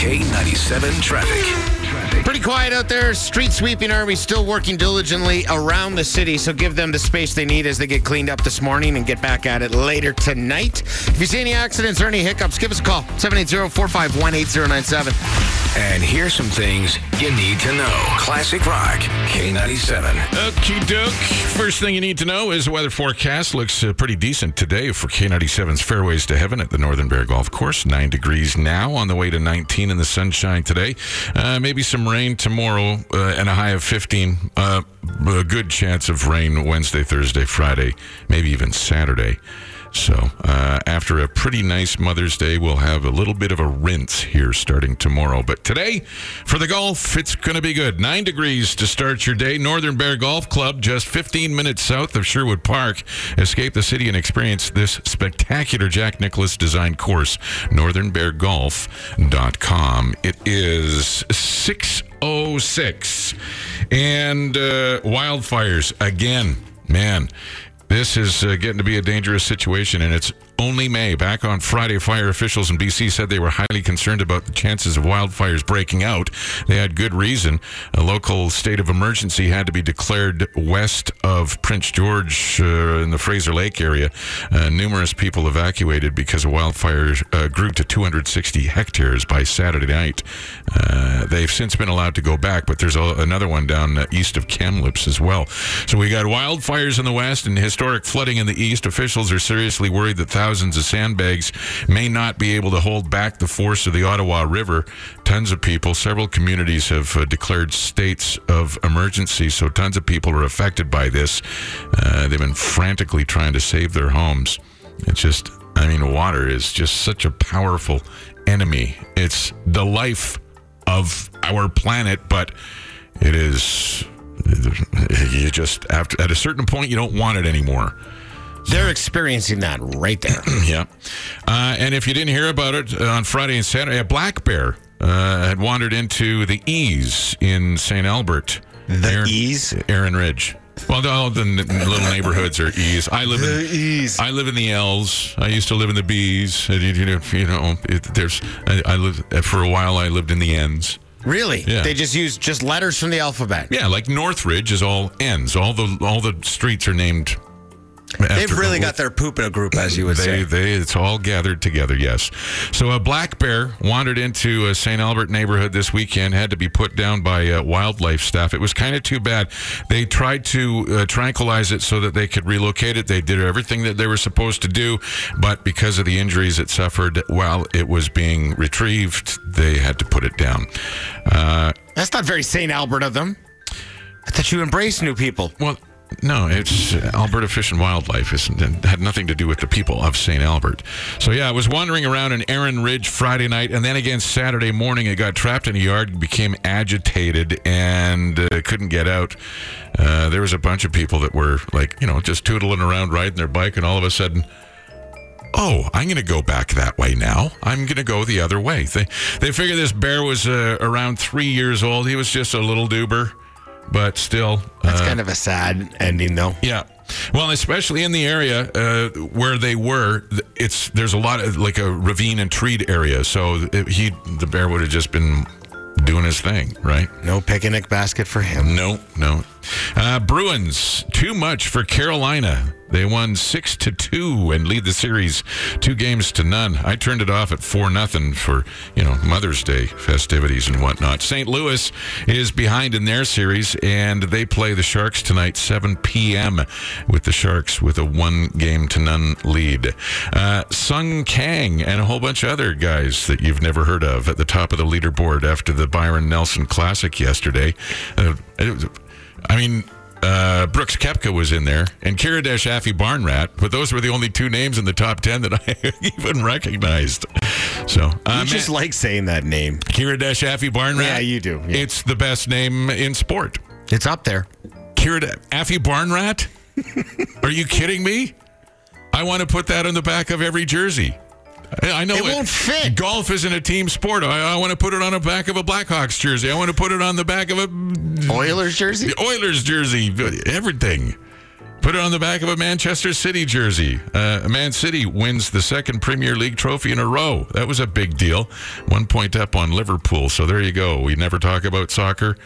K97 traffic. Pretty quiet out there. Street sweeping army still working diligently around the city, so give them the space they need as they get cleaned up this morning and get back at it later tonight. If you see any accidents or any hiccups, give us a call 780-451-8097. And here's some things you need to know. Classic Rock, K97. Okie doke. First thing you need to know is the weather forecast looks uh, pretty decent today for K97's Fairways to Heaven at the Northern Bear Golf Course. Nine degrees now, on the way to 19 in the sunshine today. Uh, maybe some rain tomorrow uh, and a high of 15. Uh, a good chance of rain Wednesday, Thursday, Friday, maybe even Saturday. So, uh, after a pretty nice Mother's Day, we'll have a little bit of a rinse here starting tomorrow. But today, for the golf, it's going to be good. Nine degrees to start your day. Northern Bear Golf Club, just 15 minutes south of Sherwood Park. Escape the city and experience this spectacular Jack Nicklaus designed course. NorthernBearGolf.com. It is 606. And uh, wildfires again. Man, this is uh, getting to be a dangerous situation, and it's only May. Back on Friday, fire officials in BC said they were highly concerned about the chances of wildfires breaking out. They had good reason. A local state of emergency had to be declared west of Prince George uh, in the Fraser Lake area. Uh, numerous people evacuated because a wildfire uh, grew to 260 hectares by Saturday night. Uh, they've since been allowed to go back, but there's a, another one down uh, east of Kamloops as well. So we got wildfires in the west and historic flooding in the east. Officials are seriously worried that thousands of sandbags may not be able to hold back the force of the Ottawa River. Tons of people, several communities have uh, declared states of emergency, so tons of people are affected by this. Uh, they've been frantically trying to save their homes. It's just, I mean, water is just such a powerful enemy. It's the life of our planet, but it is. You just after at a certain point you don't want it anymore. They're experiencing that right there. Yeah. Uh, and if you didn't hear about it uh, on Friday and Saturday, a black bear uh, had wandered into the Ease in St. Albert. The Erin, Ease? Erin Ridge. Well, all the little neighborhoods are Ease. I live in Ease. I live in the L's. I used to live in the B's. And, You know, you know, it, there's. I, I live for a while. I lived in the N's. Really? Yeah. They just use just letters from the alphabet. Yeah, like Northridge is all N's. All the all the streets are named. They've after- really got their poop in a group, as you would they, say. they, it's all gathered together, yes. So a black bear wandered into a St. Albert neighborhood this weekend, had to be put down by uh, wildlife staff. It was kind of too bad. They tried to uh, tranquilize it so that they could relocate it. They did everything that they were supposed to do, but because of the injuries it suffered while it was being retrieved, they had to put it down. Uh, That's not very St. Albert of them. I thought you embraced new people. Well, no, it's Alberta Fish and Wildlife. It's, it had nothing to do with the people of St. Albert. So, yeah, I was wandering around in Erin Ridge Friday night, and then again Saturday morning, it got trapped in a yard, became agitated, and uh, couldn't get out. Uh, there was a bunch of people that were, like, you know, just tootling around riding their bike, and all of a sudden, oh, I'm going to go back that way now. I'm going to go the other way. They, they figured this bear was uh, around three years old. He was just a little doober, but still. That's uh, kind of a sad ending, though. yeah. Well, especially in the area uh, where they were, it's there's a lot of like a ravine and treed area. So it, he, the bear, would have just been doing his thing, right? No picnic basket for him. No, no. Uh, Bruins too much for Carolina. They won six to two and lead the series two games to none. I turned it off at four nothing for you know Mother's Day festivities and whatnot. St. Louis is behind in their series and they play the Sharks tonight 7 p.m. with the Sharks with a one game to none lead. Uh, Sung Kang and a whole bunch of other guys that you've never heard of at the top of the leaderboard after the Byron Nelson Classic yesterday. Uh, I mean, uh, Brooks Koepka was in there, and Kiradech Aphibarnrat, but those were the only two names in the top 10 that I even recognized. So, uh, You just like saying that name. Kiradech Aphibarnrat. Yeah, you do, yeah. It's the best name in sport. It's up there. Kiradesh Affy Barnrat? Are you kidding me? I want to put that on the back of every jersey. I know It won't fit. Golf isn't a team sport. I, I want to put it on the back of a Blackhawks jersey. I want to put it on the back of a Oilers jersey? the Oilers jersey, everything. Put it on the back of a Manchester City jersey. Uh, Man City wins the second Premier League trophy in a row. That was a big deal. One point up on Liverpool. So there you go. We never talk about soccer.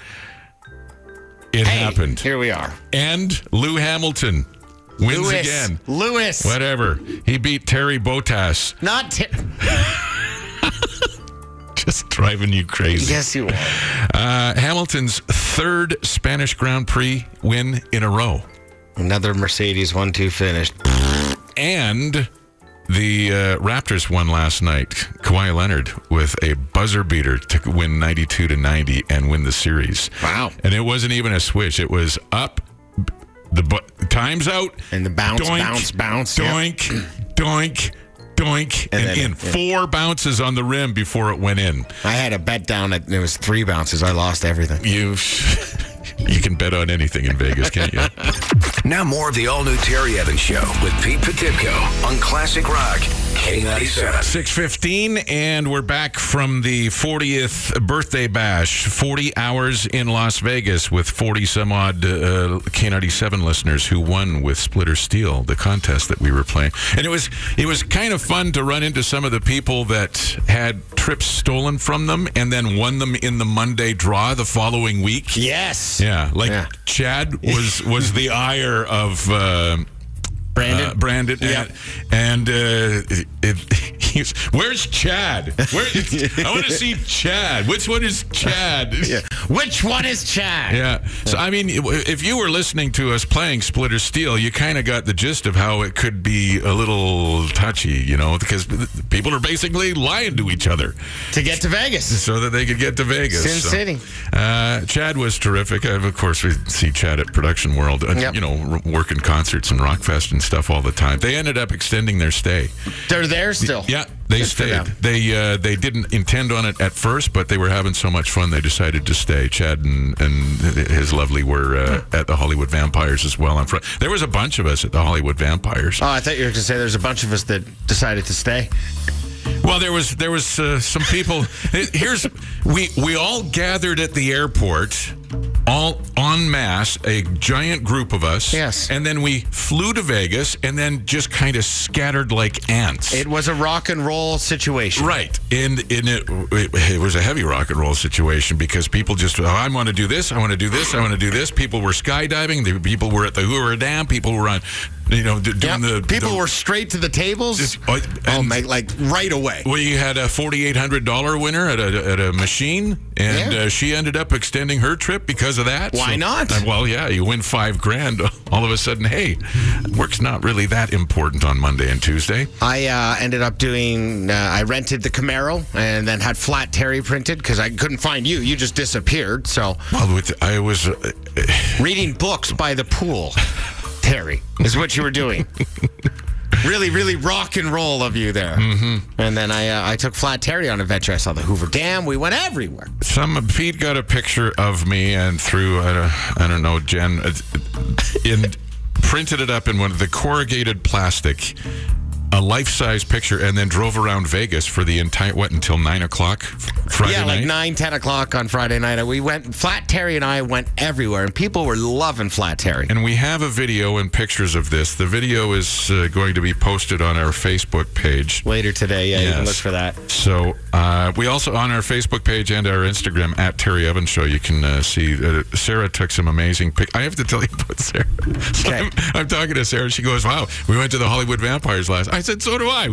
It Hey, happened. Here we are. And Lou Hamilton wins Lewis. again. Lewis. Whatever. He beat Terry Bottas. Not. T- Just driving you crazy. yes, you are. Uh, Hamilton's third Spanish Grand Prix win in a row. Another Mercedes one-two finish. And the uh, Raptors won last night. Kawhi Leonard with a buzzer beater to win 92 to 90 and win the series. Wow. And it wasn't even a switch. It was up. The bu- time's out. And the bounce, Doink, bounce, bounce. Yep. Doink, doink, doink, And and, then- in. yeah. Four bounces on the rim before it went in. I had a bet down that it was three bounces. I lost everything. You, you can bet on anything in Vegas, can't you? Now more of the all-new Terry Evans Show with Pete Potipcoe on Classic Rock K97. 615, and we're back from the 40th birthday bash. 40 hours in Las Vegas with 40 some odd uh, K97 listeners who won with Split or Steal, the contest that we were playing. And it was it was kind of fun to run into some of the people that had trips stolen from them and then won them in the Monday draw the following week. Yes. Yeah, like Yeah. Chad was was the ire of uh, Brandon. uh, Brandon, Yep. and, and uh, it, where's Chad? Where, I want to see Chad. Which one is Chad? Yeah. Which one is Chad? Yeah. So I mean, if you were listening to us playing Split or Steal, you kind of got the gist of how it could be a little touchy, you know, because people are basically lying to each other To get to Vegas. so that they could get to Vegas. Sin So, City. Uh, Chad was terrific. Of course, we see Chad at Production World, uh, Yep. you know, working concerts and Rockfest and stuff all the time. They ended up extending their stay. They're there still. Yeah, they Good stayed. They uh, they didn't intend on it at first, but they were having so much fun they decided to stay. Chad and, and his lovely were uh, at the Hollywood Vampires as well. On front, there was a bunch of us at the Hollywood Vampires. Oh, I thought you were going to say there's a bunch of us that decided to stay. Well, there was there was uh, some people. Here's we we all gathered at the airport, all en masse, a giant group of us. Yes. and then we flew to Vegas, and then just kind of scattered like ants. It was a rock and roll situation. Right, and and it, it it was a heavy rock and roll situation because people just oh, I want to do this, I want to do this, I want to do this. People were skydiving, the people were at the Hoover Dam, people were on, you know, doing Yep. the People the- were straight to the tables. Just- oh, oh, mate, like right away. We had a forty-eight hundred dollar winner at a at a machine, and Yeah. uh, she ended up extending her trip because of that. Why not? uh, well, yeah, you win five grand. All of a sudden, hey, work's not really that important on Monday and Tuesday. I uh, ended up doing. Uh, I rented the Camaro and then had flat Terry printed because I couldn't find you. You just disappeared. So Well, with I was. Uh, reading books by the pool, Terry, is what you were doing. really, really rock and roll of you there. Mm-hmm. And then I uh, I took flat Terry on an adventure. I saw the Hoover Dam. We went everywhere. Some Pete got a picture of me and through I don't, I don't know Jen uh, in printed it up in one of the corrugated plastic, a life size picture, and then drove around Vegas for the entire what until nine o'clock Friday yeah, night. like nine, ten o'clock on Friday night. We went. Flat Terry and I went everywhere, and people were loving Flat Terry. And we have a video and pictures of this. The video is uh, going to be posted on our Facebook page. Later today, yeah, you can look for that. So uh, we also on our Facebook page and our Instagram at Terry Evans Show. You can uh, see uh, Sarah took some amazing pic. I have to tell you about Sarah. Okay. I'm, I'm talking to Sarah. She goes, "Wow, we went to the Hollywood Vampires last." I said, "So do I."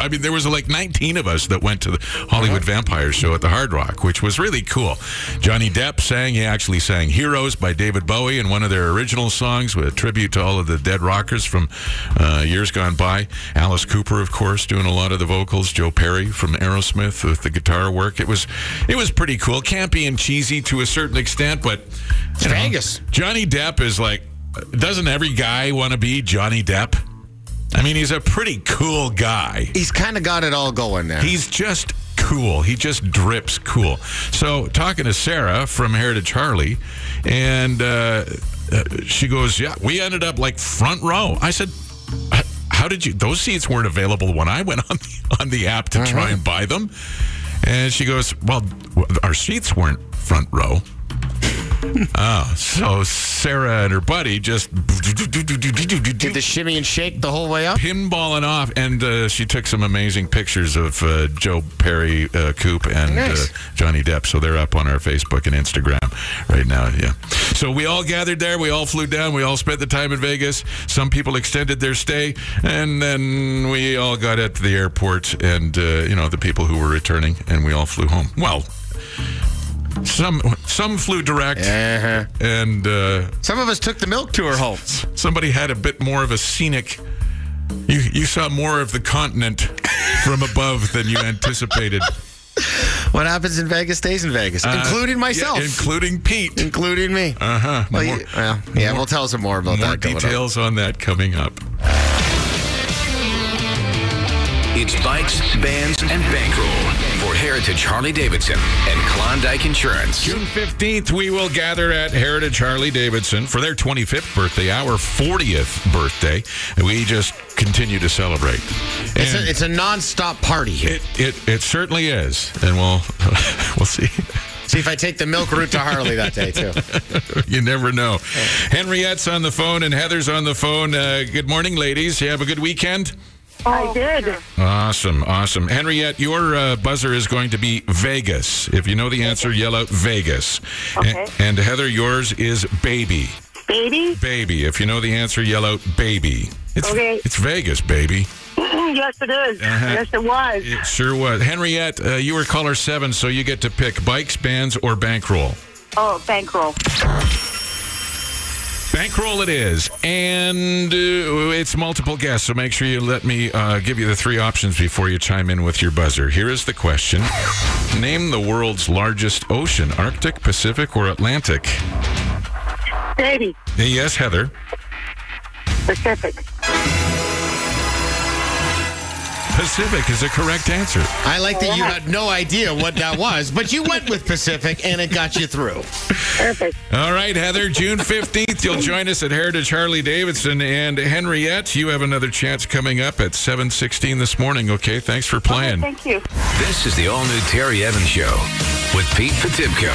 I mean, there was like 19 of us that went to the Hollywood Vampires show at the Hard Rock, which was really cool. Johnny Depp sang. He actually sang "Heroes" by David Bowie in one of their original songs, with a tribute to all of the dead rockers from uh, years gone by. Alice Cooper, of course, doing a lot of the vocals. Joe Perry from Aerosmith with the guitar work. It was it was pretty cool, campy and cheesy to a certain extent, but you know, Vegas. Johnny Depp is like, doesn't every guy want to be Johnny Depp? I mean, he's a pretty cool guy. He's kind of got it all going there. He's just cool. He just drips cool. So, talking to Sarah from Heritage Harley, and uh, uh, she goes, "Yeah, we ended up like front row." I said, "How did you? Those seats weren't available when I went on the, on the app to try and buy them." And she goes, "Well, our seats weren't front row." Oh, so Sarah and her buddy just Did the shimmy and shake the whole way up? pinballing off, and uh, she took some amazing pictures of uh, Joe Perry, uh, Coop, and Nice. uh, Johnny Depp. So they're up on our Facebook and Instagram right now. Yeah. So we all gathered there. We all flew down. We all spent the time in Vegas. Some people extended their stay, and then we all got at the airport, and uh, you know the people who were returning, and we all flew home. Well. Some some flew direct, Uh-huh. and uh, Some of us took the milk tour home. somebody had a bit more of a scenic. You you saw more of the continent from above than you anticipated, What happens in Vegas stays in Vegas, Uh, including myself, yeah, including Pete. including me. Uh huh. well, well, yeah, we'll tell some more about more that. coming up. details on that coming up. It's bikes, bands, and bankroll for Heritage Harley Davidson and Klondike Insurance. June 15th, we will gather at Heritage Harley Davidson for their 25th birthday, our 40th birthday. And we just continue to celebrate. It's a, it's a non-stop party here. it, it, it certainly is. And we'll, we'll see. See if I take the milk route to Harley that day too. You never know. Henriette's on the phone and Heather's on the phone. Uh, good morning, ladies. You have a good weekend? I did. Awesome, awesome. Henriette, your uh, buzzer is going to be Vegas. If you know the answer, yell out Vegas. Okay. A- And, Heather, yours is baby. Baby? Baby. If you know the answer, yell out baby. It's, Okay. it's Vegas, baby. yes, it is. Uh-huh. Yes, it was. It sure was. Henriette, uh, you were caller seven, so you get to pick bikes, bands, or bankroll. Oh, bankroll. Bankroll it is, and uh, it's multiple guests. So make sure you let me uh, give you the three options before you chime in with your buzzer. Here is the question: Name the world's largest ocean: Arctic, Pacific, or Atlantic? Baby. Yes, Heather. Pacific. Pacific is a correct answer. I like that oh, you had no idea what that was, but you went with Pacific and it got you through. Perfect. All right, Heather. June fifteenth, you'll join us at Heritage Harley Davidson, and Henriette, you have another chance coming up at seven sixteen this morning. Okay, thanks for playing. Thank you. This is the all-new Terry Evans Show with Pete Potipcoe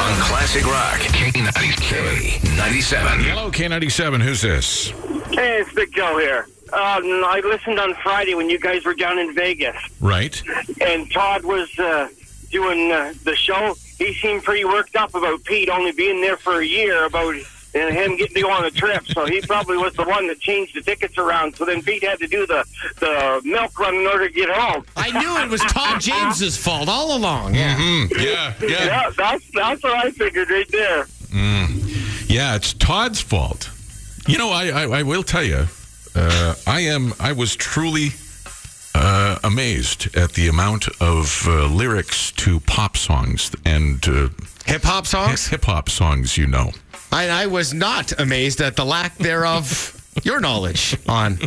on Classic Rock K97. Hello, K ninety seven. Who's this? Hey, it's Big Joe here. Um, I listened on Friday when you guys were down in Vegas, Right. and Todd was uh, doing uh, the show. He seemed pretty worked up about Pete only being there for a year, about and him getting to go on a trip. So he probably was the one that changed the tickets around. So then Pete had to do the the milk run in order to get home. I knew it was Todd James's fault all along. Yeah. Hmm. Yeah, yeah, Yeah, that's that's what I figured right there. yeah. It's Todd's fault. You know, I I, I will tell you, uh, I am I was truly uh, amazed at the amount of uh, lyrics to pop songs and uh, Hip hop songs? hip hop songs. You know. I, I was not amazed at the lack thereof your knowledge on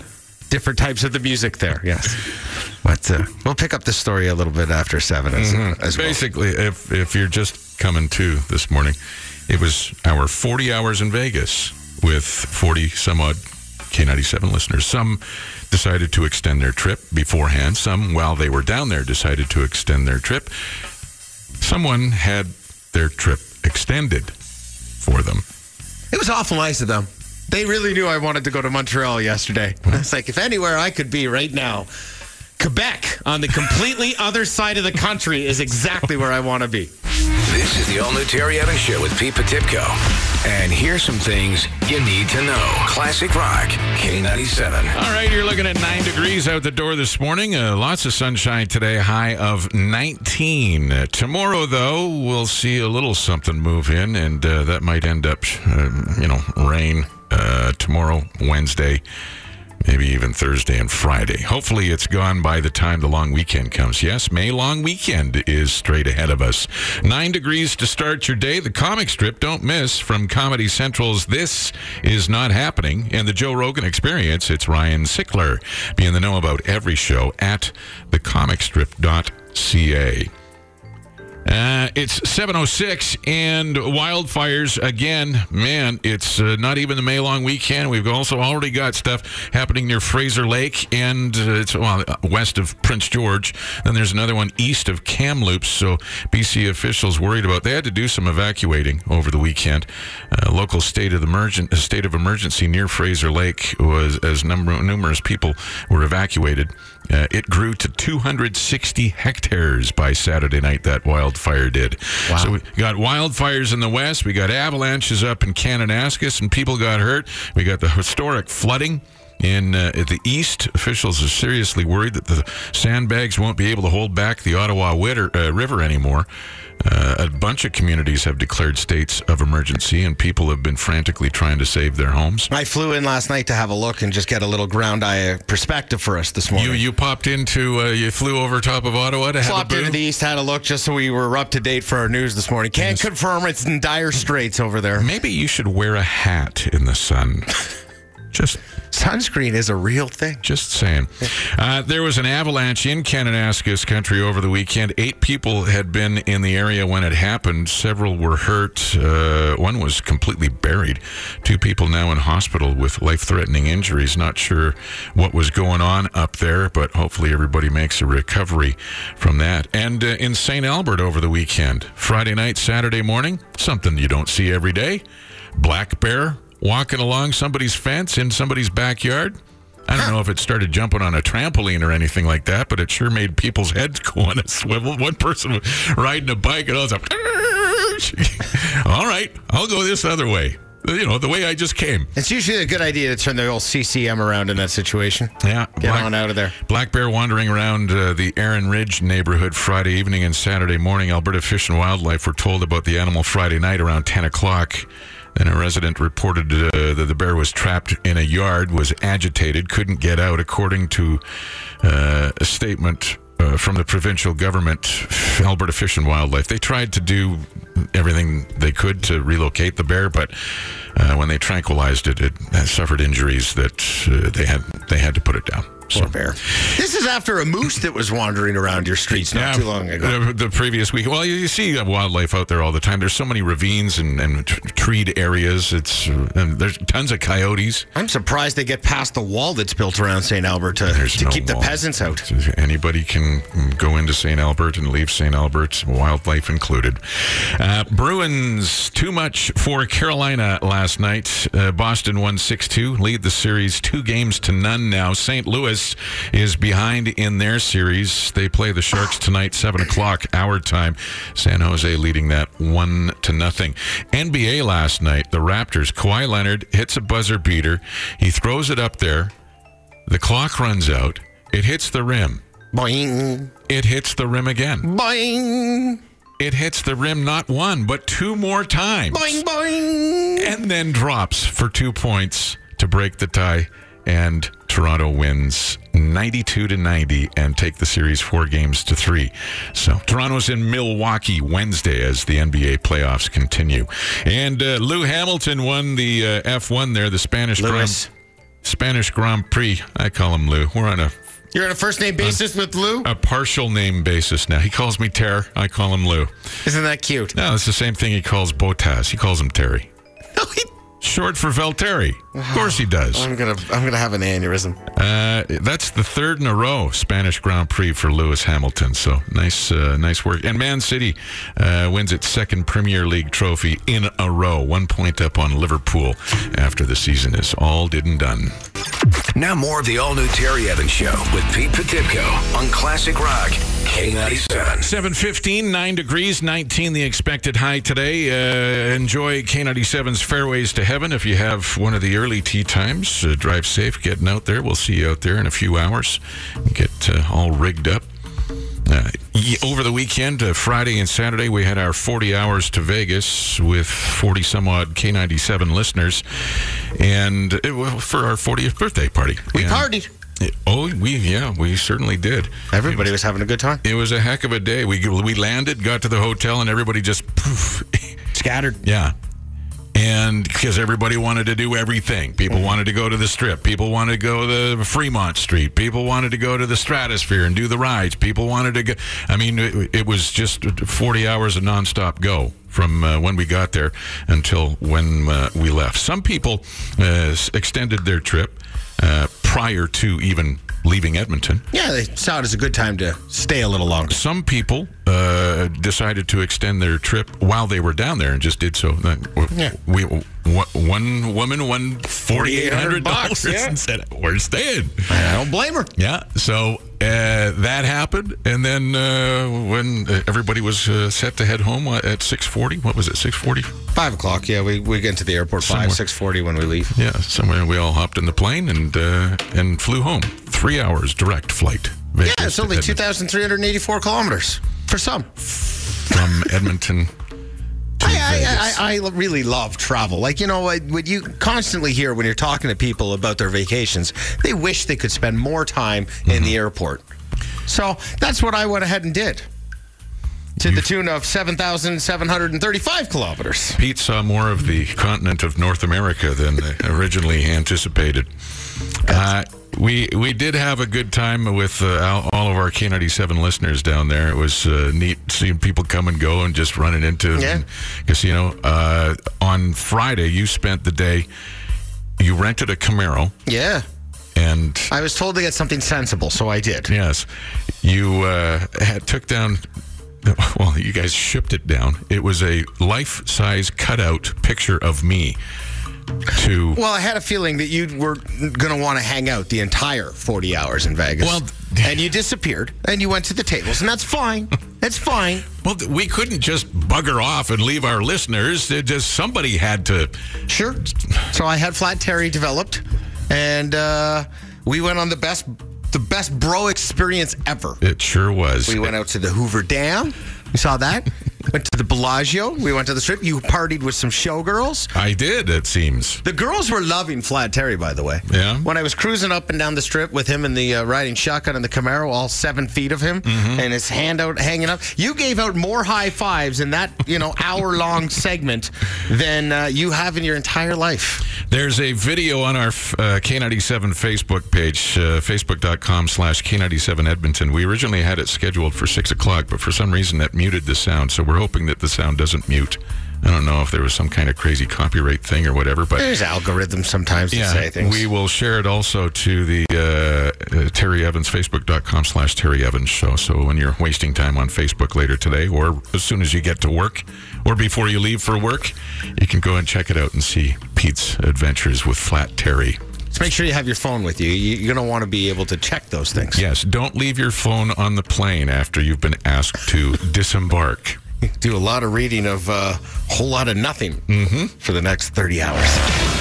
different types of the music there. Yes. But uh, we'll pick up the story a little bit after 7 as, as well. Basically, if if you're just coming to this morning, it was our 40 hours in Vegas with 40 some odd K97 listeners. Some decided to extend their trip beforehand. Some, while they were down there, decided to extend their trip. Someone had their trip extended for them. It was awful nice of them. They really knew I wanted to go to Montreal yesterday. It's like, if anywhere I could be right now, Quebec on the completely other side of the country is exactly where I want to be. This is the all-new Terry Evans Show with Pete Potipcoe. And here's some things you need to know. Classic Rock K97. All right, you're looking at nine degrees out the door this morning. Uh, lots of sunshine today, high of 19. Uh, tomorrow, though, we'll see a little something move in, and uh, that might end up, uh, you know, rain uh, tomorrow, Wednesday, maybe even Thursday and Friday. Hopefully, it's gone by the time the long weekend comes. Yes, May long weekend is straight ahead of us. Nine degrees to start your day. The comic strip, don't miss, from Comedy Central's This Is Not Happening and the Joe Rogan Experience. It's Ryan Sickler. Be in the know about every show at thecomicstrip.ca. Uh, it's 706 and wildfires again. Man, it's uh, not even the May long weekend. We've also already got stuff happening near Fraser Lake and uh, it's well, uh, west of Prince George. Then there's another one east of Kamloops. So BC officials worried about. They had to do some evacuating over the weekend. Uh, local state of emergent state of emergency near Fraser Lake was as number, numerous people were evacuated. Uh, it grew to 260 hectares by Saturday night. That wildfire did. Wow. So we got wildfires in the west. We got avalanches up in Kananaskis, and people got hurt. We got the historic flooding. In uh, the east, officials are seriously worried that the sandbags won't be able to hold back the Ottawa Witter, uh, River anymore. Uh, a bunch of communities have declared states of emergency, and people have been frantically trying to save their homes. I flew in last night to have a look and just get a little ground eye perspective for us this morning. You you popped into uh, you flew over top of Ottawa to have a into the east, had a look just so we were up to date for our news this morning. Can't confirm it's in dire straits over there. Maybe you should wear a hat in the sun. Just Sunscreen is a real thing. Just saying. Uh, there was an avalanche in Kananaskis country over the weekend. Eight people had been in the area when it happened. Several were hurt. Uh, one was completely buried. Two people now in hospital with life threatening injuries. Not sure what was going on up there, but hopefully everybody makes a recovery from that. And uh, in St. Albert over the weekend, Friday night, Saturday morning, something you don't see every day. Black bear walking along somebody's fence in somebody's backyard. I don't know if it started jumping on a trampoline or anything like that, but it sure made people's heads go on a swivel. One person was riding a bike and I was like, all right, I'll go this other way. You know, the way I just came. It's usually a good idea to turn the old CCM around in that situation. Yeah. Get on out of there. Black bear wandering around uh, the Erin Ridge neighborhood Friday evening and Saturday morning. Alberta Fish and Wildlife were told about the animal Friday night around 10 o'clock. Then a resident reported uh, that the bear was trapped in a yard, was agitated, couldn't get out, according to uh, a statement uh, from the provincial government, Alberta Fish and Wildlife. They tried to do everything they could to relocate the bear, but uh, when they tranquilized it, it suffered injuries that uh, they had they had to put it down. Poor bear. This is after a moose that was wandering around your streets not too long ago. The, the previous week. Well, you, you see wildlife out there all the time. There's so many ravines and, and t- treed areas. It's uh, and there's tons of coyotes. I'm surprised they get past the wall that's built around St. Albert to, to no keep the peasants out. Anybody can go into St. Albert and leave St. Albert, wildlife included. Uh, Bruins, too much for Carolina last night. Uh, Boston won 6 2, lead the series two games to none now. St. Louis is behind in their series. They play the Sharks tonight, 7 o'clock, our time. San Jose leading that 1 to nothing. NBA last night, the Raptors, Kawhi Leonard hits a buzzer beater. He throws it up there. The clock runs out. It hits the rim. Boing, It hits the rim again. boing, It hits the rim not one, but two more times. boing, boing. And then drops for two points to break the tie. And Toronto wins 92 to 90 and take the series four games to three. So Toronto's in Milwaukee Wednesday as the NBA playoffs continue. And uh, Lou Hamilton won the uh, F1 there, the Spanish Grand, Spanish Grand Prix. I call him Lou. We're on a You're on a first name basis with Lou? a partial name basis now. He calls me Ter. I call him Lou. Isn't that cute? No, it's the same thing he calls Bottas. He calls him Terry. No, he- Short for Valtteri. Of course he does. I'm gonna I'm gonna have an aneurysm. Uh, that's the third in a row Spanish Grand Prix for Lewis Hamilton. So nice, uh, nice work. And Man City uh, wins its second Premier League trophy in a row, one point up on Liverpool after the season is all did and done. Now more of the all-new Terry Evans Show with Pete Potipcoe on Classic Rock K97. 715, 9 degrees, 19 the expected high today. Uh, enjoy K97's Fairways to Heaven. If you have one of the early tea times, uh, drive safe getting out there. We'll see you out there in a few hours. Get uh, all rigged up. Uh, over the weekend, uh, Friday and Saturday, we had our 40 hours to Vegas with 40 some odd K97 listeners, and it, well, for our 40th birthday party. We And- partied. Oh, we yeah, we certainly did. Everybody was having a good time. It was a heck of a day. We we landed, got to the hotel, and everybody just poof. Scattered. yeah. And because everybody wanted to do everything. People Mm-hmm. wanted to go to the strip. People wanted to go to the Fremont Street. People wanted to go to the Stratosphere and do the rides. People wanted to go. I mean, it, it was just 40 hours of nonstop go from uh, when we got there until when uh, we left. Some people uh, extended their trip uh, prior to even leaving Edmonton. Yeah, they saw it as a good time to stay a little longer. Some people uh, uh, decided to extend their trip while they were down there and just did so. Uh, Yeah. We, one- woman won forty eight hundred dollars yeah. and said, "We're staying." I don't blame her. Yeah. So uh, that happened, and then uh, when uh, everybody was uh, set to head home uh, at six forty, what was it? Six forty? Five o'clock. Yeah, we, we get to the airport Somewhere. five six forty when we leave. Yeah. Somewhere we all hopped in the plane and uh, and flew home. Three hours direct flight. Yeah, it's only two thousand three hundred eighty four kilometers for some. from Edmonton. I, I, I, I really love travel. Like, you know, what you constantly hear when you're talking to people about their vacations, they wish they could spend more time in the airport. So that's what I went ahead and did to the tune of 7,735 kilometers. Pete saw more of the continent of North America than originally anticipated. Uh, we we did have a good time with uh, all- of our K97 listeners down there. It was uh, neat seeing people come and go and just running into Yeah. the casino. Uh, on Friday, you spent the day. You rented a Camaro, Yeah. and I was told to get something sensible, so I did. yes, you uh, had, took down. Well, you guys shipped it down. It was a life-size cutout picture of me. To Well, I had a feeling that you were going to want to hang out the entire 40 hours in Vegas. Well, and you disappeared and you went to the tables, and that's fine. That's fine. Well, we couldn't just bugger off and leave our listeners. It just somebody had to. Sure. So I had Flat Terry developed, and uh, we went on the best, the best bro experience ever. It sure was. We went out to the Hoover Dam. We saw that. Went to the Bellagio. We went to the strip. You partied with some showgirls. I did. It seems. The girls were loving Flat Terry, by the way. Yeah? When I was cruising up and down the strip with him in the uh, riding shotgun in the Camaro, all seven feet of him, Mm-hmm. and his hand out hanging up. You gave out more high fives in that you know hour long segment than uh, you have in your entire life. There's a video on our uh, K97 Facebook page, uh, facebook.com slash K97 Edmonton. We originally had it scheduled for 6 o'clock, but for some reason that muted the sound. So we're hoping that the sound doesn't mute. I don't know if there was some kind of crazy copyright thing or whatever, but. There's algorithms sometimes that say things. We will share it also to the uh, uh, Terry Evans, Facebook.com slash Terry Evans show. So when you're wasting time on Facebook later today, or as soon as you get to work, or before you leave for work, you can go and check it out and see Pete's adventures with Flat Terry. Just make sure you have your phone with. You- You're going to want to be able to check those things. Yes, don't leave your phone on the plane after you've been asked to disembark. Do a lot of reading of a uh, whole lot of nothing for the next 30 hours.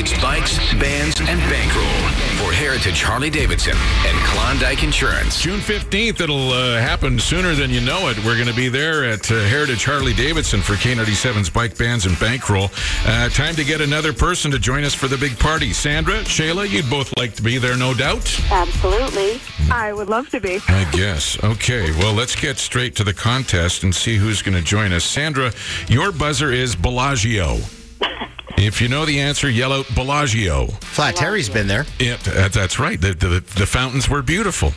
It's bikes, bands, and bankroll for Heritage Harley Davidson and Klondike Insurance. June 15th, it'll uh, happen sooner than you know it. We're going to be there at uh, Heritage Harley Davidson for K97's Bike Bands and Bankroll. Uh, time to get another person to join us for the big party. Sandra, Shayla, you'd both like to be there, no doubt. Absolutely. I would love to be. I guess. Okay, well, let's get straight to the contest and see who's going to join us. Sandra, your buzzer is Bellagio. If you know the answer, yell out Bellagio. Flat Terry's been there. Yeah, that's right. The, the, the fountains were beautiful.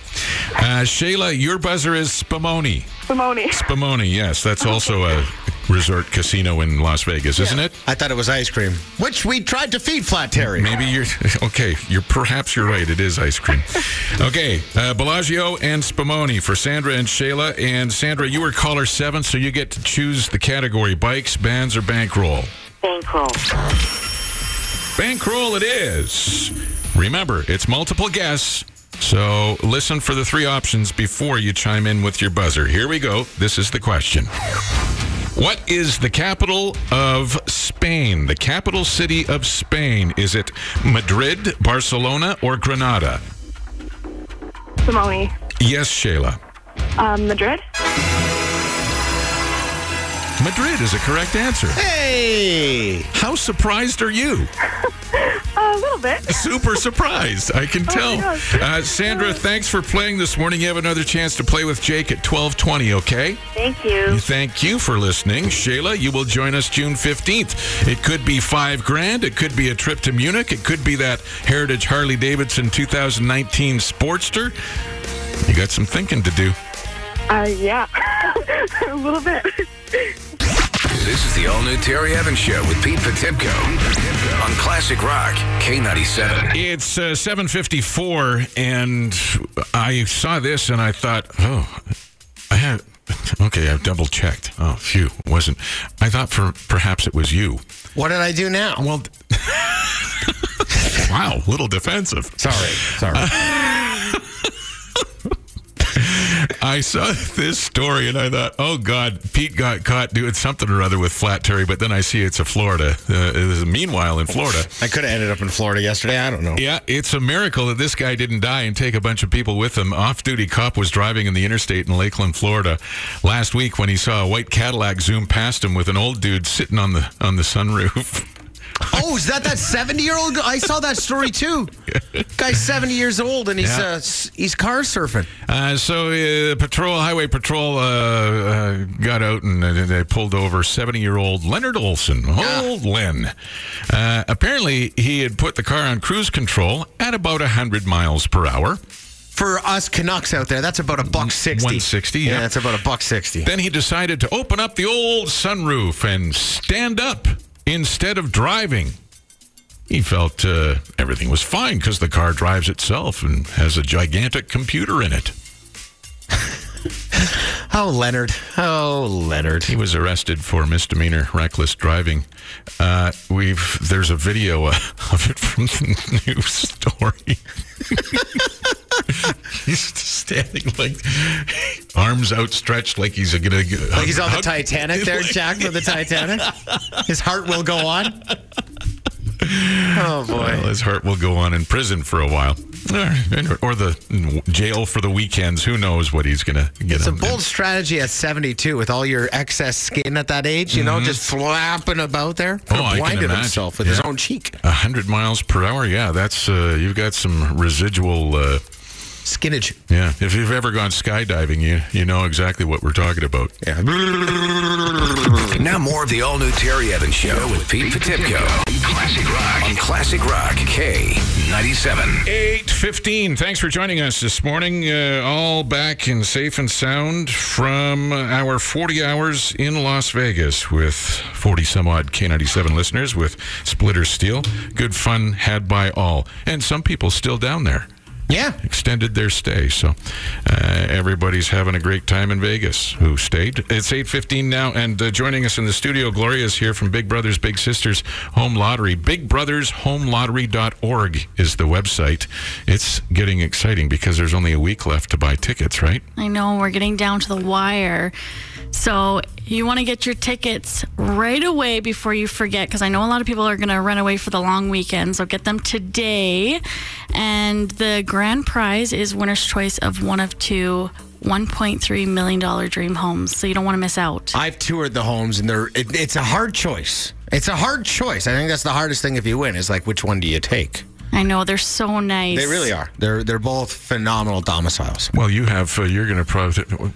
Uh, Shayla, your buzzer is Spumoni. Simone. Spumoni, yes. That's also a resort casino in Las Vegas, isn't it? I thought it was ice cream, which we tried to feed Flat Terry. Maybe you're okay. You're perhaps you're right. It is ice cream. Okay, uh, Bellagio and Spumoni for Sandra and Shayla. And Sandra, you were caller seven, so you get to choose the category: bikes, bands, or bankroll. Bankroll. Bankroll it is. Remember, it's multiple guess. So listen for the three options before you chime in with your buzzer. Here we go. This is the question. What is the capital of Spain? The capital city of Spain. Is it Madrid, Barcelona, or Granada? Simone. Yes, Shayla. Um, Madrid. Madrid is a correct answer. Hey! How surprised are you? A little bit. Super surprised. I can tell. gosh. Uh, Sandra, thanks for playing this morning. You have another chance to play with Jake at 1220, okay? Thank you. Thank you for listening. Shayla, you will join us June 15th. It could be five grand. It could be a trip to Munich. It could be that Heritage Harley Davidson 2019 Sportster. You got some thinking to do. Uh, yeah, a little bit. This is the all new Terry Evans Show with Pete Potipcoe on Classic Rock K97. It's uh, 754, and I saw this and I thought, oh, I had. Okay, I've double checked. Oh, phew, wasn't. I thought for perhaps it was you. What did I do now? Well, wow, little defensive. Sorry, sorry. I saw this story and I thought, oh God, Pete got caught doing something or other with Flat Terry, but then I see it's a Florida. Uh, meanwhile in Florida. I could have ended up in Florida yesterday. I don't know. Yeah, it's a miracle that this guy didn't die and take a bunch of people with him. Off duty cop was driving in the interstate in Lakeland, Florida last week when he saw a white Cadillac zoom past him with an old dude sitting on the on the sunroof. Oh, is that that 70 year old? I saw that story too. Guy's 70 years old and he's Yeah. uh, he's car surfing. Uh, so uh, patrol, highway patrol, uh, uh, got out and uh, they pulled over seventy-year-old Leonard Olson, old Len. Uh, apparently, he had put the car on cruise control at about hundred miles per hour. For us Canucks out there, that's about a buck 60. 160, Yeah, yeah. that's about a buck 60. Then he decided to open up the old sunroof and stand up instead of driving. He felt uh, everything was fine because the car drives itself and has a gigantic computer in it. Oh, Leonard. Oh, Leonard. He was arrested for misdemeanor reckless driving. Uh, we've there's a video uh, of it from the news story. he's standing like arms outstretched, like he's gonna Like he's on the Titanic there, Jack, for the Titanic. His heart will go on. Oh, boy. Well, his heart will go on in prison for a while, or, or the jail for the weekends. Who knows what he's gonna get? It's a bold strategy at 72 with all your excess skin at that age, you know, just flapping about there. Could Mm-hmm. Oh, blinded himself with his own cheek. A hundred miles per hour. Yeah, that's uh, you've got some residual. Uh, Skinnage. yeah, if you've ever gone skydiving, you you know exactly what we're talking about. Yeah. Now more of the all new Terry Evans Show with Pete Potipcoe. Classic Rock on Classic Rock K97. 815. Thanks for joining us this morning. Uh, all back and safe and sound from our 40 hours in Las Vegas with 40 some odd K97 listeners with Split or Steal. Good fun had by all. And some people still down there. Yeah. Extended their stay, so uh, everybody's having a great time in Vegas. Who stayed? It's eight fifteen now, and uh, joining us in the studio, Gloria is here from Big Brothers Big Sisters Home Lottery. BigBrothersHomeLottery.org is the website. It's getting exciting because there's only a week left to buy tickets, right? I know we're getting down to the wire. So you want to get your tickets right away before you forget, because I know a lot of people are going to run away for the long weekend. So get them today. And the grand prize is winner's choice of one of two $1.3 million dream homes. So you don't want to miss out. I've toured the homes, and they're it, it's a hard choice. It's a hard choice. I think that's the hardest thing if you win is like which one do you take? I know they're so nice. They really are. They're they're both phenomenal domiciles. Well, you have. Uh, you're going to probably.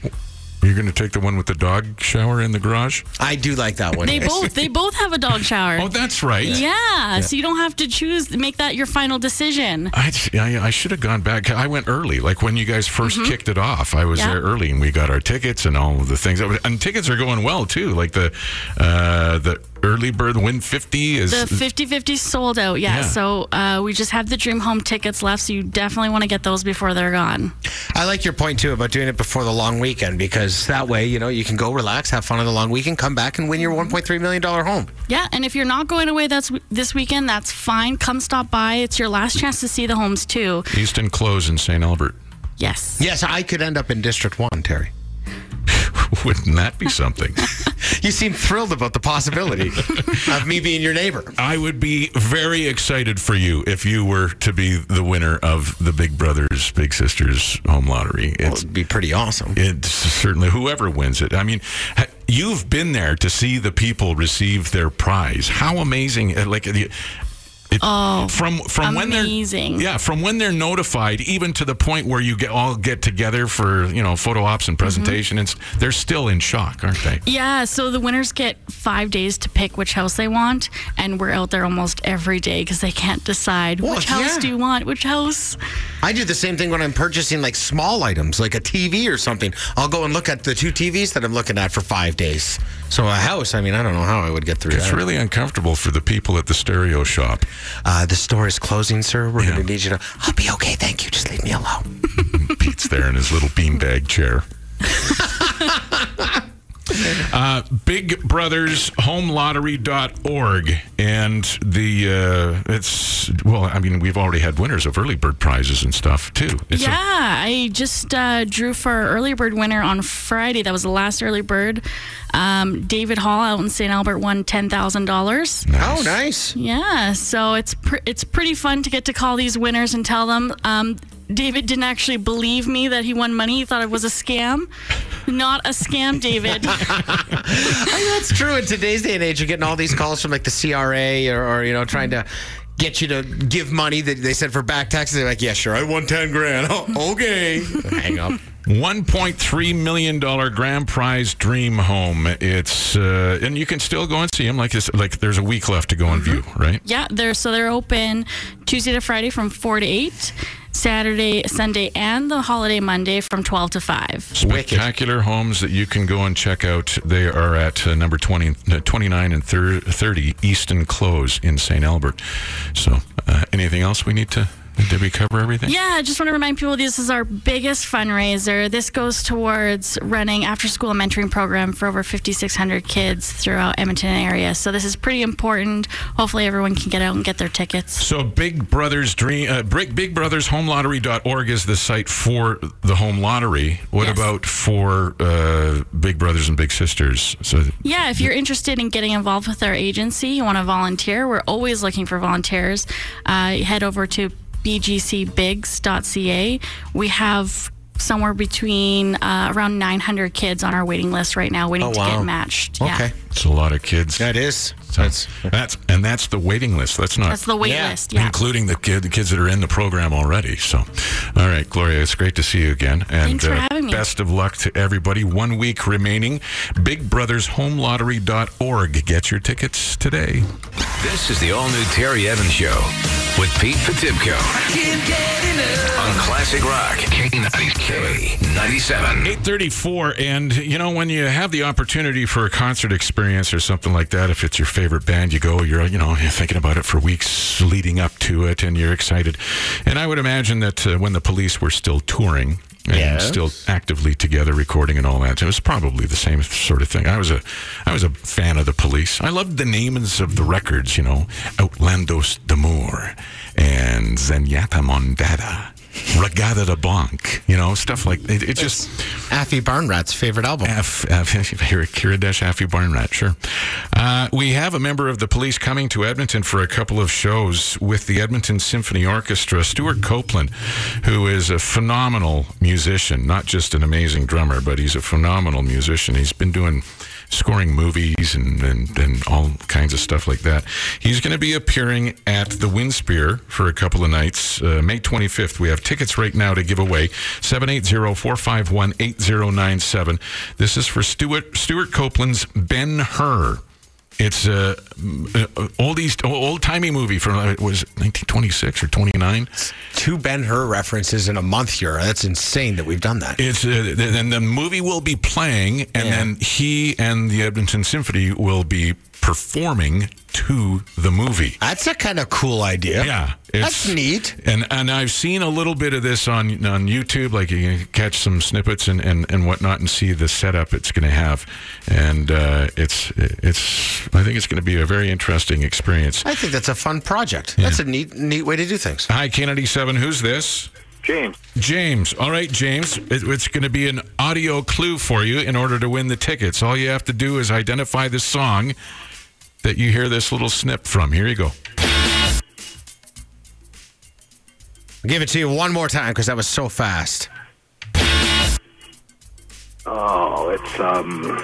You're going to take the one with the dog shower in the garage. I do like that one. They both they both have a dog shower. Oh, that's right. yeah, so you don't have to choose make that your final decision. I, I, I should have gone back. I went early, like when you guys 1st kicked it off. I was Mm-hmm. Yeah. there early, and we got our tickets and all of the things. And tickets are going well too. Like the uh, the early bird win fifty is. The 50-50 sold out, yeah. Yeah. So uh, we just have the Dream Home tickets left, so you definitely want to get those before they're gone. I like your point too about doing it before the long weekend because that way, you know, you can go relax, have fun on the long weekend, come back and win your mm-hmm. 1.3 million dollar home. Yeah, and if you're not going away that's this weekend, that's fine. Come stop by. It's your last chance to see the homes too. Easton Close in St. Albert. Yes. Yes, I could end up in District 1, Terry. Wouldn't that be something? You seem thrilled about the possibility of me being your neighbor. I would be very excited for you if you were to be the winner of the Big Brothers Big Sisters home lottery. It'd be pretty awesome. It's certainly whoever wins it. I mean, you've been there to see the people receive their prize. How amazing! Like, the, It- Oh, from from when they're yeah from when they're notified, even to the point where you get all get together for you know photo ops and mm-hmm. presentation, and s- they're still in shock, aren't they? Yeah, so the winners get five days to pick which house they want, and we're out there almost every day because they can't decide Well, which house yeah. do you want, which house. I do the same thing when I'm purchasing like small items, like a TV or something. I'll go and look at the two TVs that I'm looking at for five days. So a house, I mean, I don't know how I would get through It's that. really uncomfortable for the people at the stereo shop. Uh, the store is closing, sir. We're Yeah. going to need you to. I'll be okay. Thank you. Just leave me alone. Pete's there in his little beanbag chair. Uh, BigBrothersHomeLottery.org and the uh, it's well, I mean, we've already had winners of early bird prizes and stuff too. It's yeah, I just uh, drew for our early bird winner on Friday. That was the last early bird. Um, David Hall out in St. Albert won ten thousand dollars. Oh, nice. Yeah, so it's pr- it's pretty fun to get to call these winners and tell them. Um, David didn't actually believe me that he won money. He thought it was a scam. Not a scam, David. That's true. In today's day and age, you're getting all these calls from like the CRA or, or you know, trying to get you to give money that they said for back taxes. They're like, yeah, sure. I won 10 grand. Oh, okay. Hang up. $1.3 million grand prize dream home. It's uh, and you can still go and see them. Like this, like there's a week left to go and view, right? yeah, they're so they're open Tuesday to Friday from four to eight, Saturday, Sunday, and the holiday Monday from twelve to five. Spectacular homes that you can go and check out. They are at uh, number 20, uh, 29 and thir- 30 Easton Close in St. Albert. So, uh, anything else we need to? Did we cover everything? Yeah, I just want to remind people this is our biggest fundraiser. This goes towards running after school mentoring program for over 5,600 kids throughout Edmonton area. So this is pretty important. Hopefully, everyone can get out and get their tickets. So Big Brothers Dream, uh, Big Big Brothers HomeLottery.org is the site for the home lottery. What Yes. about for uh, Big Brothers and Big Sisters? So Yeah, if you're interested in getting involved with our agency, you want to volunteer, we're always looking for volunteers. Uh, head over to bgcbigs.ca. We have somewhere between uh, around 900 kids on our waiting list right now, waiting Oh, to get matched. Yeah. Okay. it's a lot of kids. That is. So That's. that's and that's the waiting list. That's not That's the wait Yeah. list. Yeah. including the kid, the kids that are in the program already. So, all right, Gloria, it's great to see you again, and Thanks for uh, having me. best of luck to everybody. One week remaining. BigBrothersHomeLottery.org. Get your tickets today. This is the all new Terry Evans Show with Pete Potipcoe on Classic Rock K90K 97. 834 and you know when you have the opportunity for a concert experience or something like that if it's your favorite band you go you're you know you're thinking about it for weeks leading up to it and you're excited. And i would imagine that uh, when the police were still touring and Yes. still actively together recording and all that it was probably the same sort of thing. I was a i was a fan of the police. I loved the names of the records you know Outlandos d'Amour and Zenyatta Mondatta Reggatta de Blanc, you know, stuff like it, it just Aphibarnrat's favorite album. F, F, Kiradech Aphibarnrat, sure. Uh, we have a member of the police coming to Edmonton for a couple of shows with the Edmonton Symphony Orchestra, Stewart Copeland, who is a phenomenal musician, not just an amazing drummer, but he's a phenomenal musician. He's been doing scoring movies and, and, and all kinds of stuff like that. He's going to be appearing at the Winspear for a couple of nights, uh, May 25th. We have tickets right now to give away 780-451-8097. This is for Stewart Stewart Copeland's Ben Hur. It's a uh, old East old timey movie from uh, was 1926 or 29. Two Ben Hur references in a month here. That's insane that we've done that. It's uh, then the movie will be playing, and Yeah. then he and the Edmonton Symphony will be performing to the movie. That's a kind of cool idea. Yeah, That's neat. And and I've seen a little bit of this on on YouTube. Like you can catch some snippets and, and, and whatnot, and see the setup it's going to have. And uh, it's it's I think it's going to be a very interesting experience. I think that's a fun project. That's a neat, neat way to do things. Hi, Kennedy Seven. Who's this? James. James. All right, James. It, it's going to be an audio clue for you in order to win the tickets. All you have to do is identify the song that you hear this little snip from. Here you go. I'll give it to you one more time because that was so fast. Oh, it's um,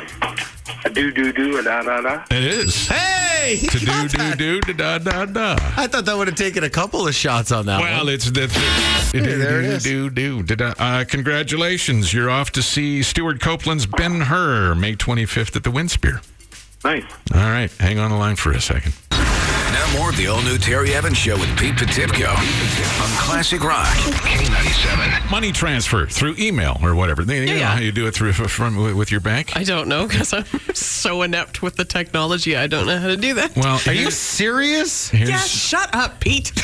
a do do do a da da da. It is. Hey! way. He To do, got do, that. do, da, da, da, da. I thought that would have taken a couple of shots on that one. Well, one. it's the, the do, there it do, is. do, do, do, da. Uh, congratulations. You're off to see Stewart Copeland's Ben Hur May 25th at the Winspear. Nice. All right. Hang on the line for a second. Now more of the all-new Terry Evans Show with Pete Potipcoe on Classic Rock K97. Money transfer through email or whatever. You know yeah. how you do it through from with your bank? I don't know because I'm so inept with the technology. I don't know how to do that. Well, Are you serious? here's, yeah, shut up, Pete.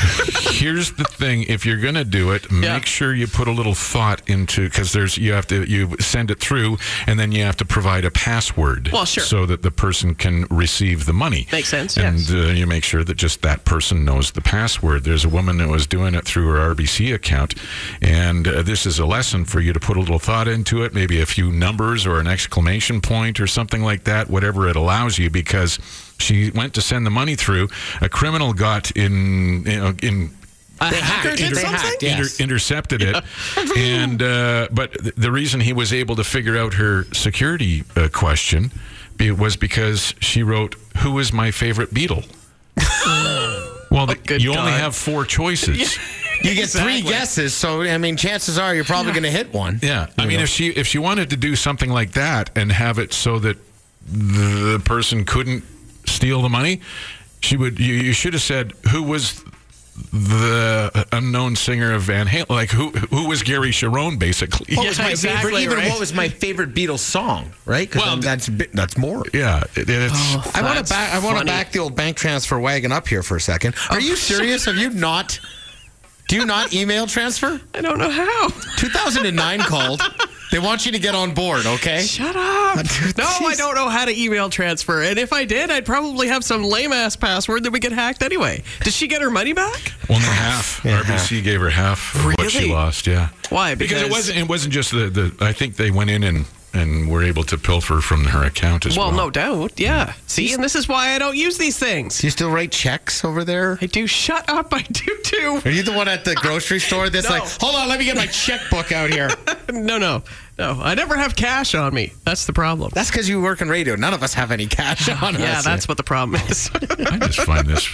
here's the thing if you're going to do it make sure you put a little thought into because there's you have to you send it through and then you have to provide a password Well, sure. so that the person can receive the money Makes sense, and yes. uh, you make sure that just that person knows the password there's a woman that was doing it through her rbc account and uh, this is a lesson for you to put a little thought into it maybe a few numbers or an exclamation point or something like that whatever it allows you because she went to send the money through a criminal got in you know, in A hacker did They something. hacked, inter- Yes. intercepted it, and uh, but th- the reason he was able to figure out her security uh, question be- was because she wrote, "Who is my favorite Beatle?" well, oh, the, good you only have four choices. You get three guesses, so I mean, chances are you're probably going to hit one. Yeah, I mean, if she if she wanted to do something like that and have it so that the person couldn't steal the money, she would. You, you should have said who was the unknown singer of Van Halen, like who who was Gary Cherone, basically. What was my exactly, favorite? Even right? what was my favorite Beatles song? Right? Because Well, that's bi- that's more. Yeah, it, it's. Oh, I want to back. I want to back the old bank transfer wagon up here for a second. Are oh. you serious? Have you not? Do you not email transfer? I don't know how. 2009 called. They want you to get on board. Okay. Shut up. No, I don't know how to email transfer. And if I did, I'd probably have some lame ass password that would get hacked anyway. Did she get her money back? Only half. Yeah, RBC gave her half of what she lost. Yeah. Why? Because, it wasn't. It wasn't just the, the. I think they went in and and were able to pilfer from her account as well. Well, no doubt. Yeah. See, and this is why I don't use these things. Do you still write checks over there? I do. Shut up. I do too. Are you the one at the grocery store that's No. like, hold on, let me get my checkbook out here? No, no, no. I never have cash on me. That's the problem. That's because you work in radio. None of us have any cash on us. Yeah, that's what the problem is. I just find this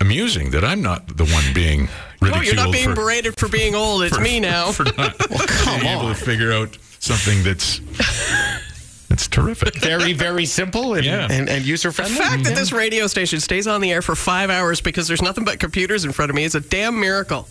amusing that I'm not the one being no, you're not being for, berated for being old. It's me now. for not come being able to figure out something that's that's terrific. very, very simple and, Yeah. and, and user friendly. The friendly. fact that this radio station stays on the air for five hours because there's nothing but computers in front of me is a damn miracle.